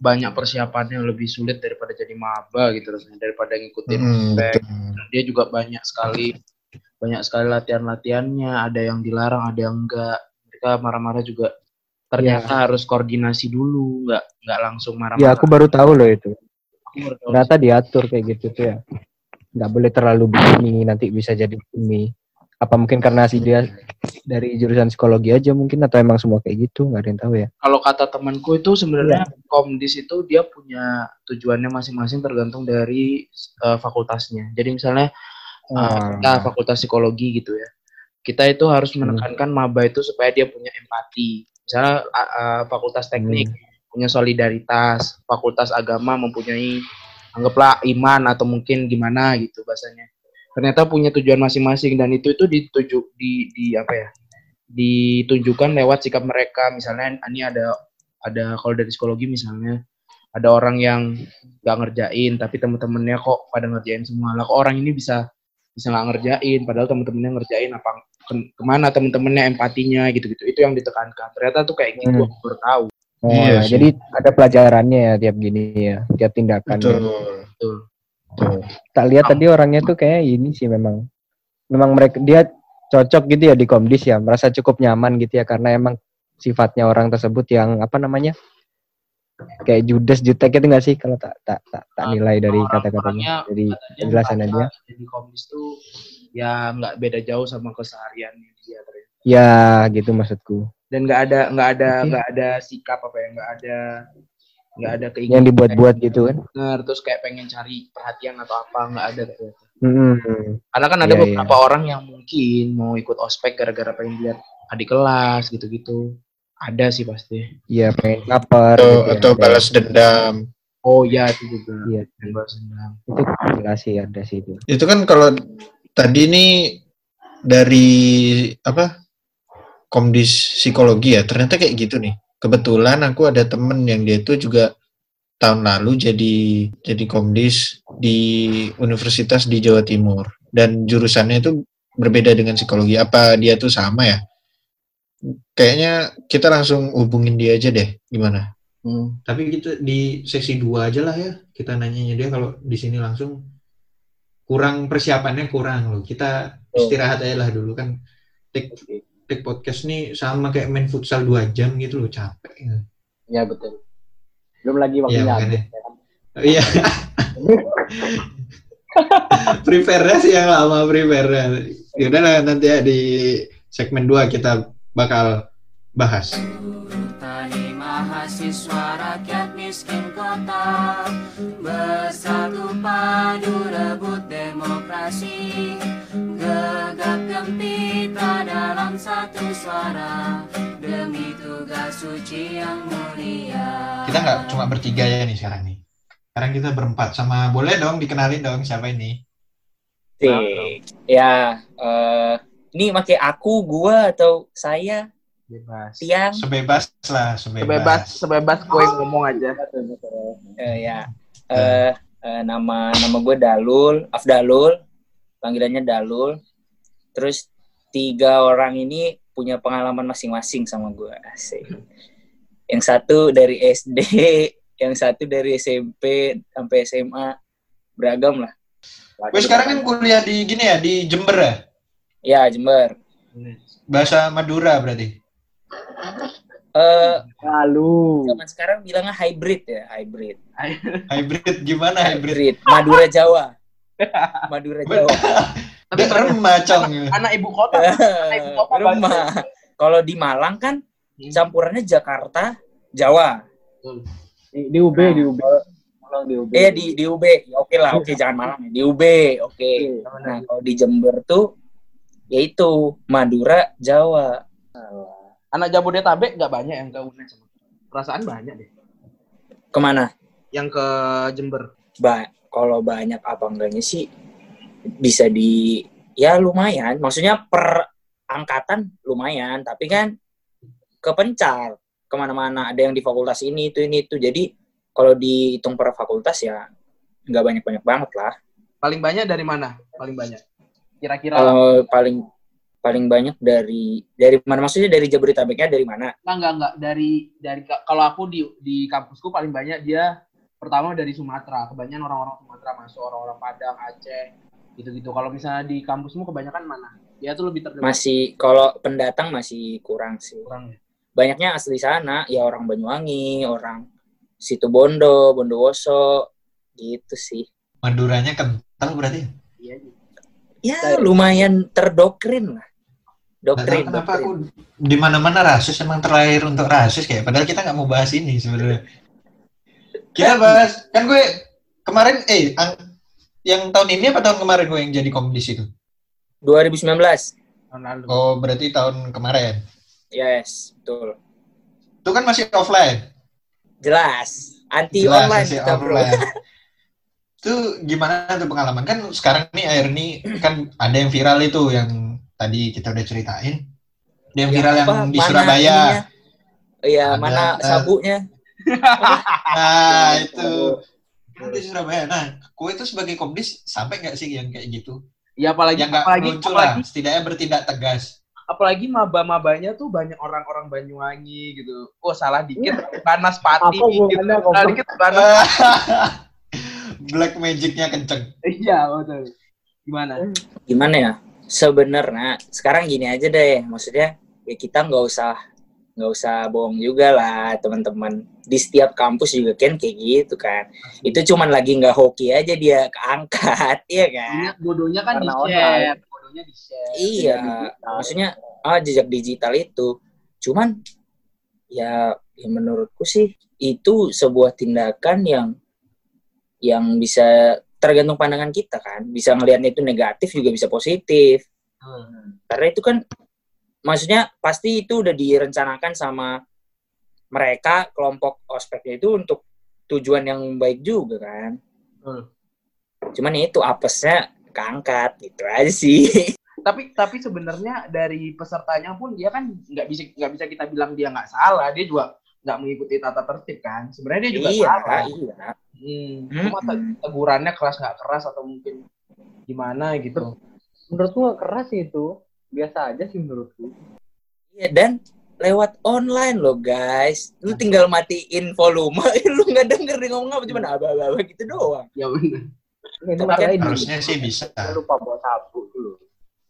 banyak persiapannya yang lebih sulit daripada jadi maba gitu rasanya daripada ngikutin Hmm, dia juga banyak sekali banyak sekali latihan-latihannya, ada yang dilarang, ada yang enggak. Mereka marah-marah juga ternyata harus koordinasi dulu, nggak nggak langsung marah-marah. Ya aku baru tahu loh itu. Ternyata diatur kayak gitu tuh ya. Nggak boleh terlalu begini nanti bisa jadi ini. Apa mungkin karena si dia dari jurusan psikologi aja mungkin atau emang semua kayak gitu nggak ada yang tahu ya. kalau kata temanku itu sebenarnya komdis itu dia punya tujuannya masing-masing tergantung dari eh, fakultasnya. Jadi misalnya Oh. kita fakultas psikologi gitu ya, kita itu harus Hmm. menekankan maba itu supaya dia punya empati. Misalnya a- a- fakultas teknik punya solidaritas, fakultas agama mempunyai anggaplah iman atau mungkin gimana gitu bahasanya. Ternyata punya tujuan masing-masing dan itu itu dituju di di apa ya? ditunjukkan lewat sikap mereka. Misalnya ini ada ada kalau dari psikologi misalnya ada orang yang nggak ngerjain tapi temen-temennya kok pada ngerjain semua lah kok orang ini bisa bisa nggak ngerjain padahal temen-temennya ngerjain apa ke- ke mana temen-temennya empatinya gitu-gitu itu yang ditekankan ternyata tuh kayak gitu Hmm. aku baru tahu Oh, Iya sih. jadi ada pelajarannya ya tiap gini ya, tiap tindakan. Betul. ya. betul Tak lihat tadi orangnya tuh kayak ini sih memang, memang mereka dia cocok gitu ya di komdis ya, merasa cukup nyaman gitu ya. Karena emang sifatnya orang tersebut yang apa namanya kayak judes jutek itu nggak sih? Kalau tak tak tak, tak nilai dari kata-katanya dari penjelasannya dia. jadi komdis tuh ya nggak beda jauh sama kesehariannya dia ternyata. Ya gitu maksudku. dan nggak ada nggak ada nggak ada sikap apa ya nggak ada nggak ada Yang keinginan dibuat-buat gitu kan. bener, terus kayak pengen cari perhatian atau apa nggak ada ternyata Hmm. karena kan ada Iya, beberapa orang yang mungkin mau ikut ospek gara-gara pengen lihat adik kelas gitu-gitu ada sih pasti Iya pengen lapar Atau, gitu ya, atau ada. balas dendam. oh iya itu juga Iya. Dan balas dendam. Itu sih ada sih itu. Itu kan kalau tadi nih dari apa komdis psikologi ya ternyata kayak gitu nih. Kebetulan aku ada temen yang dia itu juga tahun lalu jadi jadi komdis di universitas di Jawa Timur dan jurusannya itu berbeda dengan psikologi. Apa dia tuh sama ya? Kayaknya kita langsung hubungin dia aja deh. Gimana? Hmm. Tapi gitu di sesi 2 aja lah ya. Kita nanyanya dia kalau di sini langsung kurang persiapannya kurang loh. Kita istirahat aja lah dulu kan. Take, take podcast nih sama kayak main futsal 2 jam gitu loh capek. Ya betul. Belum lagi Iya, waktunya habis, ya kan? Iya. prepare sih yang lama prepare. Yaudah lah nanti ya di segmen 2 kita bakal bahas. Tani mahasiswa rakyat miskin kota Bersatu padu rebut demokrasi Gegap gempita dalam satu suara Demi tugas suci yang mulia Kita nggak cuma bertiga ya nih sekarang nih. Sekarang kita berempat sama boleh dong dikenalin dong siapa ini? Sik. Ya, eh ini pakai aku, gua atau saya? Bebas. tiang Sebebas lah, sebebas. Sebebas sebebas gue ngomong aja. eh, ya eh eh, nama nama gue Dalul Afdalul panggilannya Dalul. Terus tiga orang ini punya pengalaman masing-masing sama gue asik. Yang satu dari SD yang satu dari SMP sampai SMA beragam lah. Gue sekarang kan kuliah di gini ya, di Jember ya? ya Jember. Bahasa Madura berarti. eh Lalu. zaman sekarang bilangnya hybrid ya hybrid. Hybrid gimana hybrid? hybrid. Madura Jawa Madura Jawa Tapi remah, Cong. anak ibu kota. Anak ibu kota rumah kalau di Malang kan Hmm. campurannya Jakarta Jawa Di, di UB, di UB. Tolong di UB. eh di di UB Ya, oke lah oke jangan Malang ya. di UB oke nah kalau di Jember tuh yaitu Madura Jawa Anak Jabodetabek nggak banyak yang ke UNES. Perasaan banyak deh. ke mana Yang ke Jember. ba kalau banyak apa enggaknya sih bisa di ya lumayan. Maksudnya per angkatan lumayan tapi kan kepencar. Ke mana-mana ada yang di fakultas ini itu ini itu. Jadi kalau dihitung per fakultas ya nggak banyak banyak banget lah. Paling banyak dari mana? Paling banyak. Kira-kira. Kalau paling paling banyak dari dari mana? Maksudnya dari Jabodetabeknya dari mana? Enggak enggak enggak. Dari dari kalau aku di di kampusku paling banyak dia pertama dari Sumatera. Kebanyakan orang-orang Sumatera masuk, orang-orang Padang, Aceh, gitu-gitu. Kalau misalnya di kampusmu kebanyakan mana? Dia tuh lebih terdengar masih kalau pendatang masih kurang sih kurang ya. banyaknya asli sana ya orang Banyuwangi orang Situbondo Bondowoso gitu sih Maduranya kental berarti. Iya. ya lumayan terdoktrin lah doktrin kenapa doktrin. aku di mana-mana rasis emang terlahir untuk rasis kayak padahal kita nggak mau bahas ini sebenarnya. Kita bahas kan gue kemarin eh ang- yang tahun ini apa tahun kemarin gue yang jadi komdis itu? 2019 Tahun lalu. Oh berarti tahun kemarin. yes betul Itu kan masih offline. jelas anti Jelas, online masih kita bro offline. itu gimana tuh pengalaman kan sekarang nih air nih kan ada yang viral itu yang tadi kita udah ceritain. Ada yang viral yang Apa, di mana Surabaya. iya Ada, mana eh, sabunya Nah itu kan di Surabaya. Nah, kue itu sebagai komdis sampai nggak sih yang kayak gitu? Ya apalagi Yang apalagi muncul apalagi lah, setidaknya bertindak tegas. apalagi maba-mabanya tuh banyak orang-orang Banyuwangi gitu. Oh salah dikit panas pati Apa gitu. Salah dikit panas. Black magicnya kenceng. Iya betul. Gimana? gimana ya sebenarnya sekarang gini aja deh maksudnya ya kita nggak usah nggak usah bohong juga lah teman-teman di setiap kampus juga kan kayak gitu kan itu cuman lagi nggak hoki aja dia keangkat iya kan Ini bodohnya kan Karena di-share. online. Bodohnya di-share. iya digital. maksudnya ah jejak digital itu cuman ya, ya menurutku sih itu sebuah tindakan yang yang bisa tergantung pandangan kita kan bisa ngelihatnya itu negatif juga bisa positif Hmm. karena itu kan maksudnya pasti itu udah direncanakan sama mereka kelompok ospeknya itu untuk tujuan yang baik juga kan Betul. cuman itu apesnya keangkat gitu aja sih Tapi tapi sebenarnya dari pesertanya pun dia kan nggak bisa nggak bisa kita bilang dia nggak salah. Dia juga nggak mengikuti tata tertib kan. Sebenarnya dia juga iya salah. iya Hmm. Cuma te- Mm-mm. tegurannya keras nggak keras atau mungkin gimana gitu. Menurutku nggak keras sih itu. Biasa aja sih menurutku. Iya, dan lewat online loh guys lu tinggal matiin volume lu nggak denger dia ngomong apa cuman aba-aba gitu doang Ya benar. Harusnya sih bisa. Lupa bawa sabu dulu.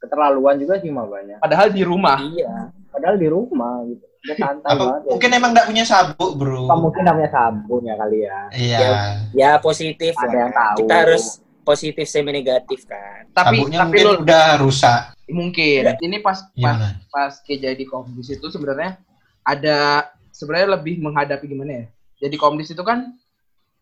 Keterlaluan juga sih banyak. Padahal di rumah. iya Padahal di rumah gitu. Dia santai Apa banget. ya. mungkin emang nggak punya sabuk, bro? Apa mungkin namanya sabun ya kali ya. Iya. ya positif Ada lah yang tahu. kita harus positif semi negatif kan Tapi Sabuknya tapi mungkin lu udah rusak. mungkin ini pas pas Gimana? pas jadi komdis itu sebenarnya ada sebenarnya lebih menghadapi gimana ya. Jadi komdis itu kan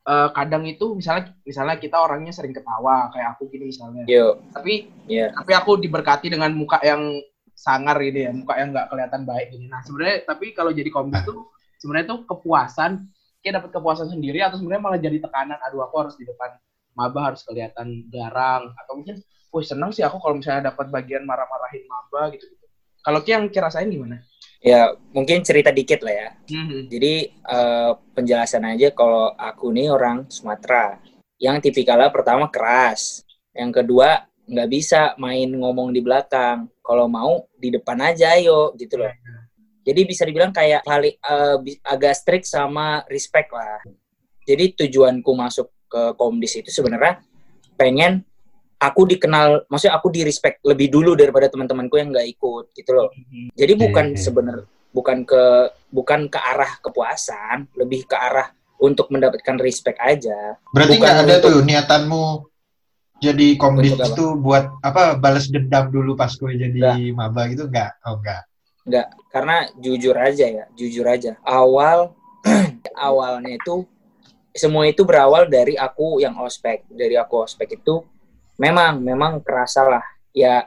eh, kadang itu misalnya misalnya kita orangnya sering ketawa kayak aku gini misalnya. yuk Tapi Iya. tapi aku diberkati dengan muka yang sangar gitu ya, muka yang nggak kelihatan baik gini. Nah sebenarnya tapi kalau jadi komdis tuh sebenarnya tuh kepuasan kayak dapat kepuasan sendiri atau sebenarnya malah jadi tekanan aduh aku harus di depan maba harus kelihatan garang atau mungkin wih seneng sih aku kalau misalnya dapat bagian marah-marahin maba gitu gitu Kalau yang kira rasain gimana? Ya, mungkin cerita dikit lah ya. Hmm. Jadi eh, penjelasan aja kalau aku nih orang Sumatera yang tipikalnya pertama keras, yang kedua nggak bisa main ngomong di belakang. Kalau mau di depan aja ayo gitu loh. Jadi bisa dibilang kayak eh, bi- agak strict sama respect lah. Jadi tujuanku masuk ke Komdis itu sebenarnya pengen aku dikenal, maksudnya aku di respect lebih dulu daripada teman-temanku yang nggak ikut gitu loh. Jadi bukan sebenarnya bukan ke bukan ke arah kepuasan, lebih ke arah untuk mendapatkan respect aja. Berarti Bukan nggak ada untuk- tuh niatanmu jadi komdis itu buat apa balas dendam dulu pas gue jadi maba gitu nggak? Oh nggak. Enggak, karena jujur aja ya, jujur aja. Awal awalnya itu semua itu berawal dari aku yang ospek. Dari aku ospek itu memang memang kerasa lah. Ya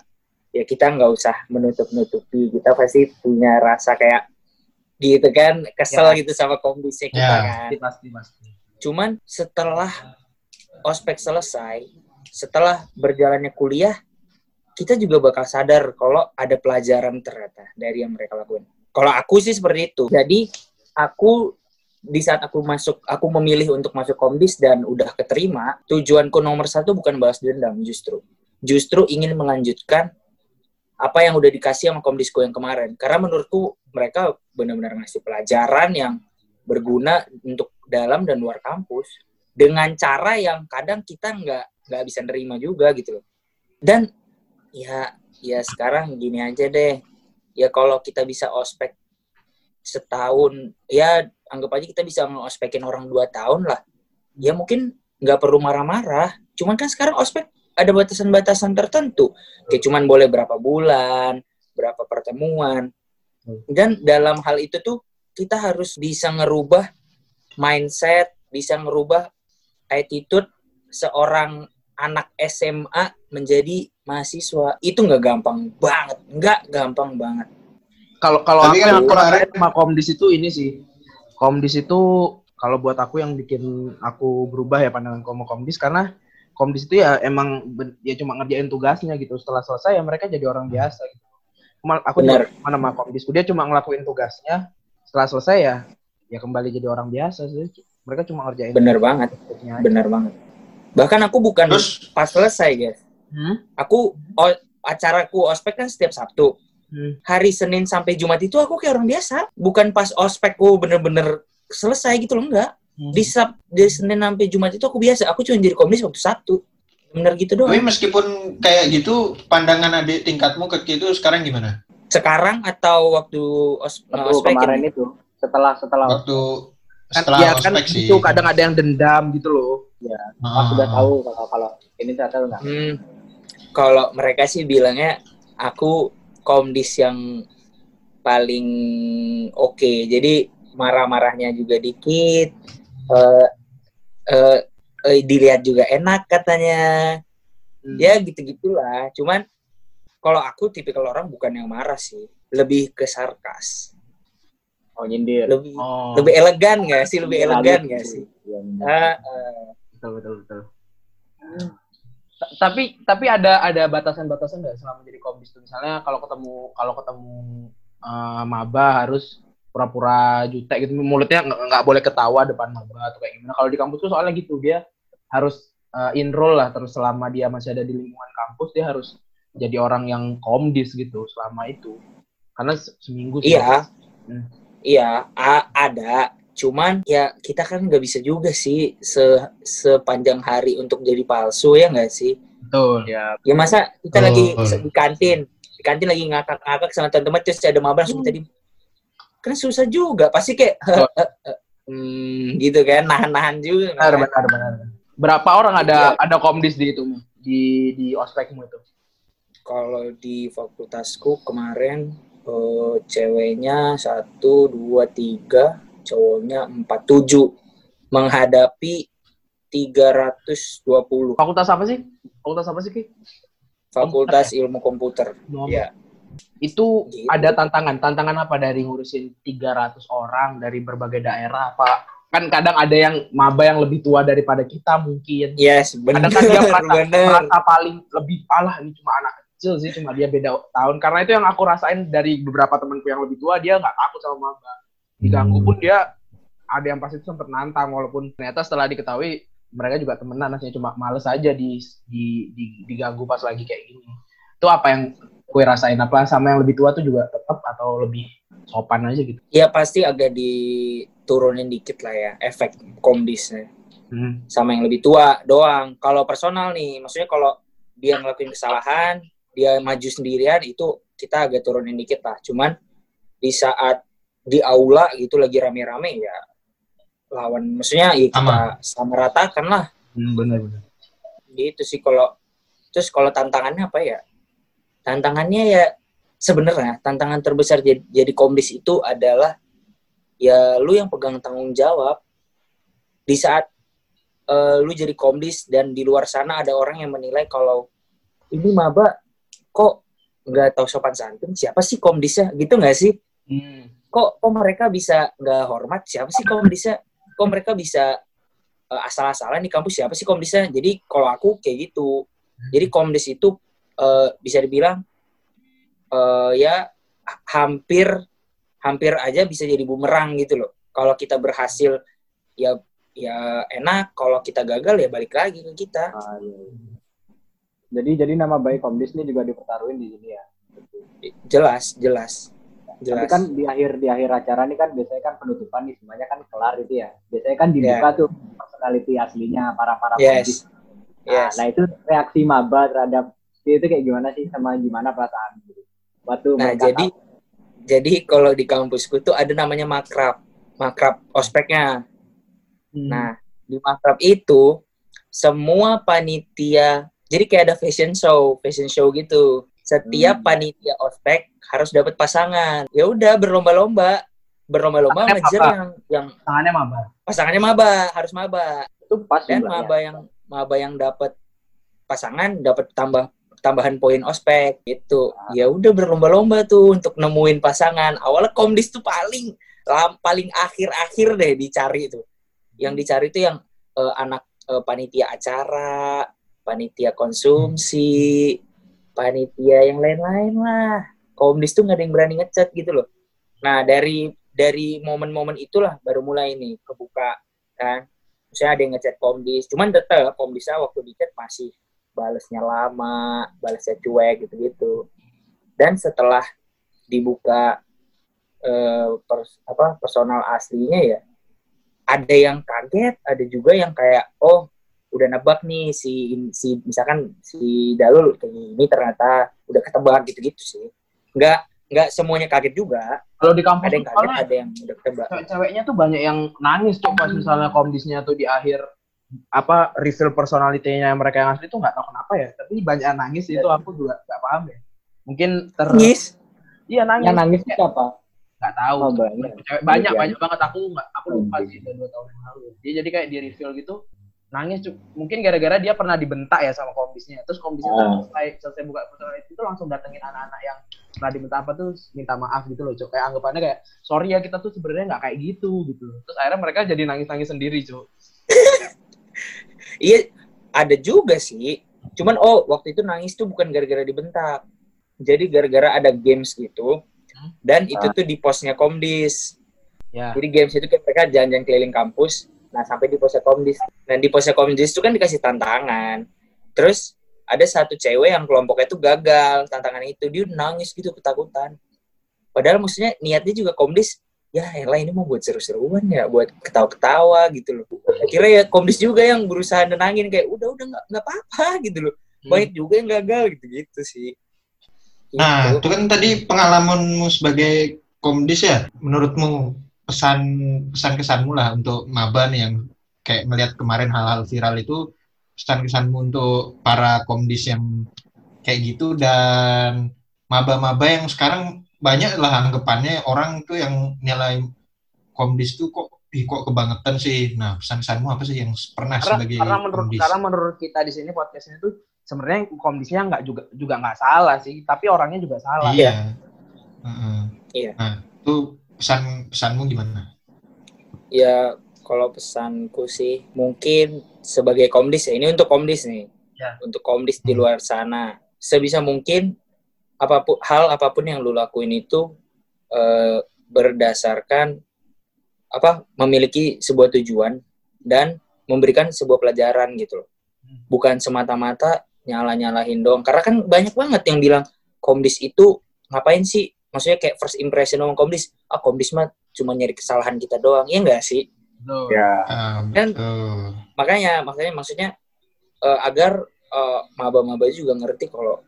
ya kita nggak usah menutup-nutupi. Kita pasti punya rasa kayak gitu kan, kesel Ya. gitu sama kondisi kita Ya. kan. Pasti pasti pasti. Cuman setelah ospek selesai, setelah berjalannya kuliah, kita juga bakal sadar kalau ada pelajaran ternyata dari yang mereka lakuin. Kalau aku sih seperti itu. Jadi aku di saat aku masuk, aku memilih untuk masuk komdis dan udah keterima, tujuanku nomor satu bukan balas dendam justru. Justru ingin melanjutkan apa yang udah dikasih sama komdisku yang kemarin. Karena menurutku mereka benar-benar ngasih pelajaran yang berguna untuk dalam dan luar kampus dengan cara yang kadang kita nggak nggak bisa nerima juga gitu loh. Dan ya ya sekarang gini aja deh. Ya kalau kita bisa ospek setahun, ya anggap aja kita bisa ngospekin orang dua tahun lah. Ya mungkin nggak perlu marah-marah. Cuman kan sekarang ospek ada batasan-batasan tertentu. Kayak cuman boleh berapa bulan, berapa pertemuan. Dan dalam hal itu tuh kita harus bisa ngerubah mindset, bisa ngerubah attitude seorang anak SMA menjadi mahasiswa. Itu nggak gampang banget, nggak gampang banget. Kalau kalau aku kan yang aku kemarin- rasain sama Komdis itu ini sih. Komdis itu kalau buat aku yang bikin aku berubah ya pandangan sama Komdis karena Komdis itu ya emang ya cuma ngerjain tugasnya gitu. Setelah selesai ya mereka jadi orang biasa gitu. Cuma- Aku Benar. mana sama Komdis dia cuma ngelakuin tugasnya. Setelah selesai ya ya kembali jadi orang biasa sih. Mereka cuma ngerjain Bener banget, tugasnya aja. bener banget. Bahkan aku bukan Terus pas selesai guys. Hmm? Aku o- acaraku ospek kan setiap Sabtu. Hmm. Hari Senin sampai Jumat itu aku kayak orang biasa. Bukan pas ospekku bener-bener selesai gitu loh, enggak. Hmm. Di, Sab di Senin sampai Jumat itu aku biasa. Aku cuma jadi komdis waktu Sabtu. Bener gitu doang. tapi meskipun kayak gitu pandangan adik tingkatmu ke itu sekarang gimana? Sekarang atau waktu os Waktu ospek kemarin itu setelah setelah Waktu Kan, setelah ya kan ospek sih. itu kadang ada yang dendam gitu loh. Ah, pas sudah tahu kalau kalau ini saya tahu nggak Hmm, kalau mereka sih bilangnya aku komdis yang paling oke. Jadi marah-marahnya juga dikit. eh eh, eh, dilihat juga enak katanya. Hmm. Ya gitu-gitulah. Cuman kalau aku tipikal orang bukan yang marah sih, lebih ke sarkas. oh nyindir Lebih Oh, lebih elegan nggak sih? Lebih Iya, elegan gitu. nggak sih? Iya, nyindir. Ah, ah. betul betul betul. Ta- Tapi tapi ada ada batasan-batasan nggak selama jadi komdis tuh misalnya kalau ketemu kalau ketemu eh, maba harus pura-pura jutek gitu mulutnya nggak boleh ketawa depan maba atau kayak gimana kalau di kampus tuh soalnya gitu dia harus eh, enroll lah terus selama dia masih ada di lingkungan kampus dia harus jadi orang yang komdis gitu selama itu karena se- seminggu sih. Iya, Hmm. iya a- ada. Cuman ya kita kan nggak bisa juga sih se sepanjang hari untuk jadi palsu ya nggak sih? betul ya Ya masa kita Betul. lagi se- di kantin, di kantin lagi ngakak-ngakak sama teman-teman terus ada maba langsung kita di kan susah juga pasti kayak hmm, gitu kan nahan-nahan juga benar kan? benar benar berapa orang ada ada komdis di itu di di ospekmu itu Kalau di fakultasku kemarin eh, ceweknya satu dua tiga, cowoknya empat tujuh. Menghadapi 320 fakultas apa sih? Fakultas apa sih Ki? Fakultas Ilmu Komputer. Ya, itu Gitu. ada tantangan. Tantangan apa dari ngurusin 300 orang dari berbagai daerah apa kan kadang ada yang maba yang lebih tua daripada kita mungkin. Yes, benar, kadang kan dia merasa, merasa paling lebih alah ini cuma anak kecil sih cuma dia beda tahun. Karena itu yang aku rasain dari beberapa temanku yang lebih tua dia nggak takut sama maba diganggu Hmm. pun dia ada yang pasti sempet nantang walaupun ternyata setelah diketahui mereka juga temenan aslinya cuma males aja di, di, di- diganggu pas lagi kayak gini itu apa yang kue rasain apa sama yang lebih tua tuh juga tetap atau lebih sopan aja gitu Ya pasti agak diturunin dikit lah ya efek komdisnya hmm. sama yang lebih tua doang. Kalau personal nih, maksudnya kalau dia ngelakuin kesalahan, dia maju sendirian itu kita agak turunin dikit lah. Cuman di saat di aula gitu lagi rame-rame ya lawan maksudnya ya kita Sama. sama ratakan lah. Hmm, bener-bener gitu sih kalau terus kalau tantangannya apa ya? Tantangannya ya sebenarnya tantangan terbesar jadi, jadi komdis itu adalah ya lu yang pegang tanggung jawab. Di saat eh, lu jadi komdis dan di luar sana ada orang yang menilai kalau ini maba kok nggak tahu sopan santun siapa sih komdisnya gitu nggak sih? Hmm. Kok kok mereka bisa nggak hormat? Siapa sih komdisnya? Kok mereka bisa eh, asal-asalan di kampus? Siapa sih komdisnya? Jadi kalau aku kayak gitu. Jadi komdis itu eh, bisa dibilang eh, ya ha- hampir hampir aja bisa jadi bumerang gitu loh. Kalau kita berhasil ya ya enak. Kalau kita gagal ya balik lagi ke kita. Ah, iya, iya. Jadi jadi nama baik Komdis ini juga dipertaruhin di sini ya. jelas jelas Tapi jelas kan di akhir di akhir acara ini kan biasanya kan penutupan nih semuanya kan kelar itu ya. Biasanya kan dibuka tuh personality aslinya para para yes Nah, yes nah itu reaksi maba terhadap itu kayak gimana sih sama gimana perasaan gitu. Waktu Nah, jadi tahu. jadi kalau di kampusku tuh ada namanya makrab. Makrab ospeknya. Hmm. Nah, di makrab itu semua panitia jadi kayak ada fashion show, fashion show gitu. Setiap Hmm. panitia ospek harus dapat pasangan. Ya udah berlomba-lomba, berlomba-lomba Pasangannya ngejar yang yang tangannya maba pasangannya maba, harus maba. itu pas Dan maba yang maba yang dapat pasangan dapat tambah tambahan poin ospek gitu. Ya udah berlomba-lomba tuh untuk nemuin pasangan. Awalnya komdis tuh paling lam- paling akhir-akhir deh dicari tuh. Yang dicari tuh yang eh, anak eh, panitia acara, panitia konsumsi, panitia yang lain-lain lah. Komdis tuh nggak ada yang berani ngechat gitu loh. Nah dari dari momen-momen itulah baru mulai nih kebuka kan. Misalnya ada yang ngechat komdis cuman tetap komdisnya waktu di chat masih balesnya lama balesnya cuek gitu-gitu. Dan setelah dibuka eh, pers- apa personal aslinya ya ada yang kaget ada juga yang kayak oh udah nebak nih si si misalkan si Dalul kayak gini ternyata udah ketebak gitu-gitu sih nggak nggak semuanya kaget juga. Kalau di kampus ada yang kaget ada yang udah ketebak. cewek-ceweknya tuh banyak yang nangis tuh pas misalnya komdisnya tuh di akhir apa reveal personality-nya mereka yang asli tuh nggak tahu kenapa ya. Tapi banyak yang nangis itu aku juga nggak paham ya. Mungkin ter nangis? Iya nangis. Yang nangis itu siapa? nggak tahu. Oh, banyak. Cewek- banyak Iya. banyak banget. Aku nggak aku lupa Hmm. sih udah dua tahun yang lalu. Dia jadi kayak di reveal gitu nangis mungkin gara-gara dia pernah dibentak ya sama komdisnya terus komdisnya tuh Ah. selesai selesai buka personality itu langsung datengin anak-anak yang pernah dibentak apa tuh minta maaf gitu loh cok kayak anggapannya kayak sorry ya kita tuh sebenarnya nggak kayak gitu gitu terus akhirnya mereka jadi nangis-nangis sendiri cok Iya, ada juga sih. Cuman oh, waktu itu nangis tuh bukan gara-gara dibentak. Jadi gara-gara ada games gitu. Dan itu tuh di posnya Komdis. ya Jadi games itu kayak mereka jalan-jalan keliling kampus. Nah, sampai di posnya Komdis. Dan di posnya Komdis itu kan dikasih tantangan. Terus ada satu cewek yang kelompoknya tuh gagal tantangan itu. Dia nangis gitu ketakutan. Padahal maksudnya niatnya juga Komdis ya elah ini mau buat seru-seruan ya buat ketawa-ketawa gitu loh akhirnya ya komdis juga yang berusaha nenangin kayak udah udah nggak apa-apa gitu loh banyak juga yang gagal gitu gitu sih Nah, Gitu. itu kan tadi pengalamanmu sebagai komdis ya. Menurutmu pesan pesan kesanmu lah untuk maba nih yang kayak melihat kemarin hal-hal viral itu pesan kesanmu untuk para komdis yang kayak gitu dan maba-maba yang sekarang banyak lah anggapannya orang tuh yang nilai komdis tuh kok ih kok kebangetan sih. Nah, pesan kesanmu apa sih yang pernah karena, sebagai karena menurut komdis? karena menurut kita di sini podcastnya tuh sebenarnya komdisnya nggak juga juga nggak salah sih tapi orangnya juga salah Iya. Heeh. Iya. Nah, itu pesan pesanmu gimana? ya kalau pesanku sih mungkin sebagai komdis ya ini untuk komdis nih Ya. untuk komdis di luar sana sebisa mungkin apa pun hal apa pun yang lu lakuin itu eh, berdasarkan apa memiliki sebuah tujuan dan memberikan sebuah pelajaran gitu loh. Bukan semata-mata nyala-nyalahin doang. Karena kan banyak banget yang bilang komdis itu ngapain sih? Maksudnya kayak first impression sama komdis. Ah komdis mah cuma nyari kesalahan kita doang. Iya enggak sih? Betul. Ya. Ah, Dan- betul. makanya makanya maksudnya eh, agar eh, maba-maba juga ngerti kalau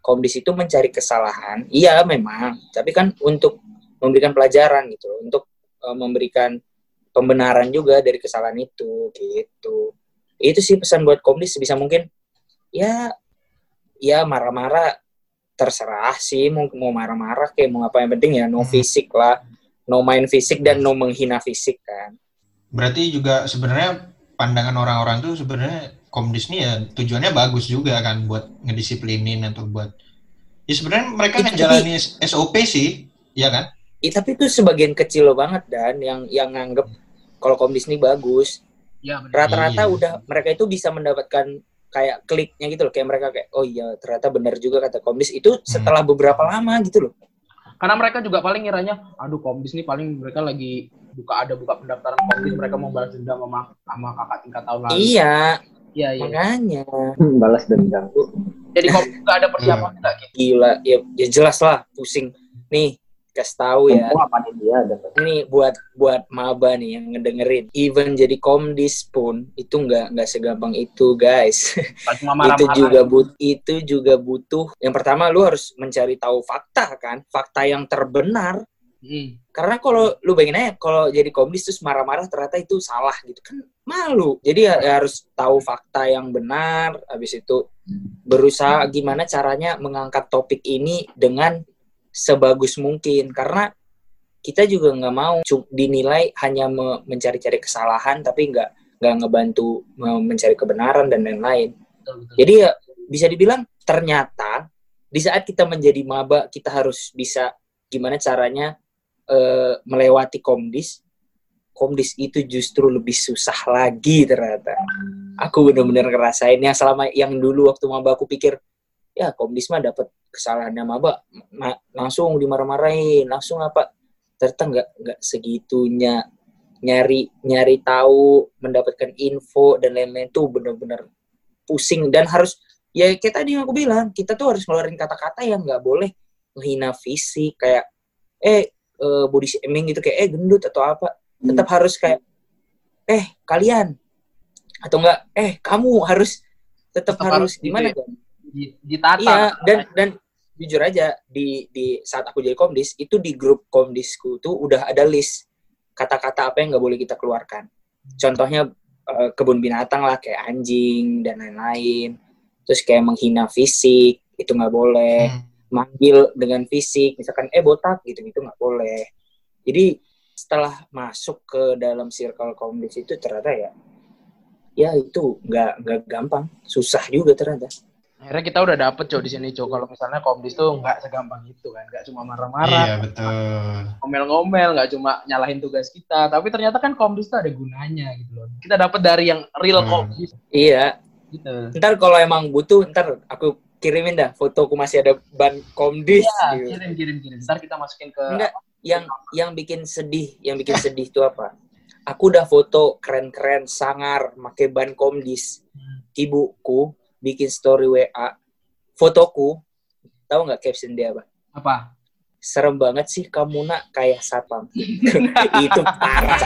komdis itu mencari kesalahan iya memang tapi kan untuk memberikan pelajaran gitu loh, untuk eh, memberikan pembenaran juga dari kesalahan itu gitu itu sih pesan buat komdis sebisa mungkin ya ya marah-marah terserah sih mau mau marah-marah kayak mau apa yang penting ya no Hmm. fisik lah no main fisik dan no menghina fisik kan Berarti juga sebenarnya pandangan orang-orang tuh sebenarnya komdis nih ya tujuannya bagus juga kan buat ngedisiplinin atau buat ya sebenarnya mereka Itu ngejalanin SOP sih, ya kan? Ih, tapi itu sebagian kecil loh banget dan yang yang nganggep kalau komdis ini bagus. Iya, benar. Rata-rata Iya. udah mereka itu bisa mendapatkan kayak kliknya gitu loh, kayak mereka kayak oh iya ternyata benar juga kata komdis itu setelah beberapa lama gitu loh. Karena mereka juga paling ngiranya, aduh komdis nih paling mereka lagi buka ada buka pendaftaran komdis, mereka mau balas dendam sama, sama kakak tingkat tahun lalu. Iya, Iya, iya. makanya Balas dendam. Jadi komdis nggak ada persiapan nggak gitu. gila ya, ya jelas lah pusing. Nih, kasih tahu ya. Ini buat buat maba nih yang ngedengerin. Even jadi komdis pun itu nggak nggak segampang itu, guys. Itu juga but itu juga butuh yang pertama lu harus mencari tahu fakta kan fakta yang terbenar Hmm. karena kalau lu bayangin aja kalau jadi komdis terus marah-marah ternyata itu salah gitu kan malu jadi ya, ya harus tahu fakta yang benar habis itu berusaha gimana caranya mengangkat topik ini dengan sebagus mungkin karena kita juga nggak mau dinilai hanya me- mencari-cari kesalahan tapi nggak nggak ngebantu me- mencari kebenaran dan lain-lain jadi ya bisa dibilang ternyata di saat kita menjadi maba kita harus bisa gimana caranya eh, melewati komdis. Komdis itu justru lebih susah lagi ternyata. Aku benar-benar ngerasain yang selama yang dulu waktu maba aku pikir ya komdis mah dapat kesalahannya maba ma- langsung dimarah-marahin, langsung apa? Ternyata nggak nggak segitunya nyari nyari tahu, mendapatkan info dan lain-lain tuh benar-benar pusing. Dan harus ya kayak tadi yang aku bilang kita tuh harus ngeluarin kata-kata yang nggak boleh menghina fisik. Kayak eh eh, body shaming gitu. Kayak eh gendut atau apa. Tetap harus kayak eh kalian. Atau enggak eh kamu harus tetap Tetap harus harus gimana gitu kan Di- ditata. iya dan dan jujur aja di di saat aku jadi komdis itu di grup komdisku tuh udah ada list kata-kata apa yang nggak boleh kita keluarkan. Contohnya eh, kebun binatang lah kayak anjing dan lain-lain. Terus kayak menghina fisik itu nggak boleh. Hmm. manggil dengan fisik misalkan eh botak gitu gitu nggak boleh. Jadi setelah masuk ke dalam circle komdis itu ternyata ya ya itu nggak nggak gampang. Susah juga ternyata Akhirnya kita udah dapet cok di sini cok kalau misalnya komdis tuh nggak segampang itu kan, nggak cuma marah-marah, Iya, betul. ngomel-ngomel, nggak cuma nyalahin tugas kita, tapi ternyata kan komdis tuh ada gunanya gitu loh. Kita dapet dari yang real Hmm. komdis iya gitu. ntar kalau emang butuh ntar aku kirimin dah fotoku masih ada ban komdis Iya, gitu. kirim kirim kirim. Ntar kita masukin ke enggak yang yang bikin sedih yang bikin sedih itu apa aku udah foto keren-keren sangar pakai ban komdis ibuku bikin story WA fotoku tahu nggak caption dia apa? Apa? serem banget sih kamu nak kayak satpam. Itu parah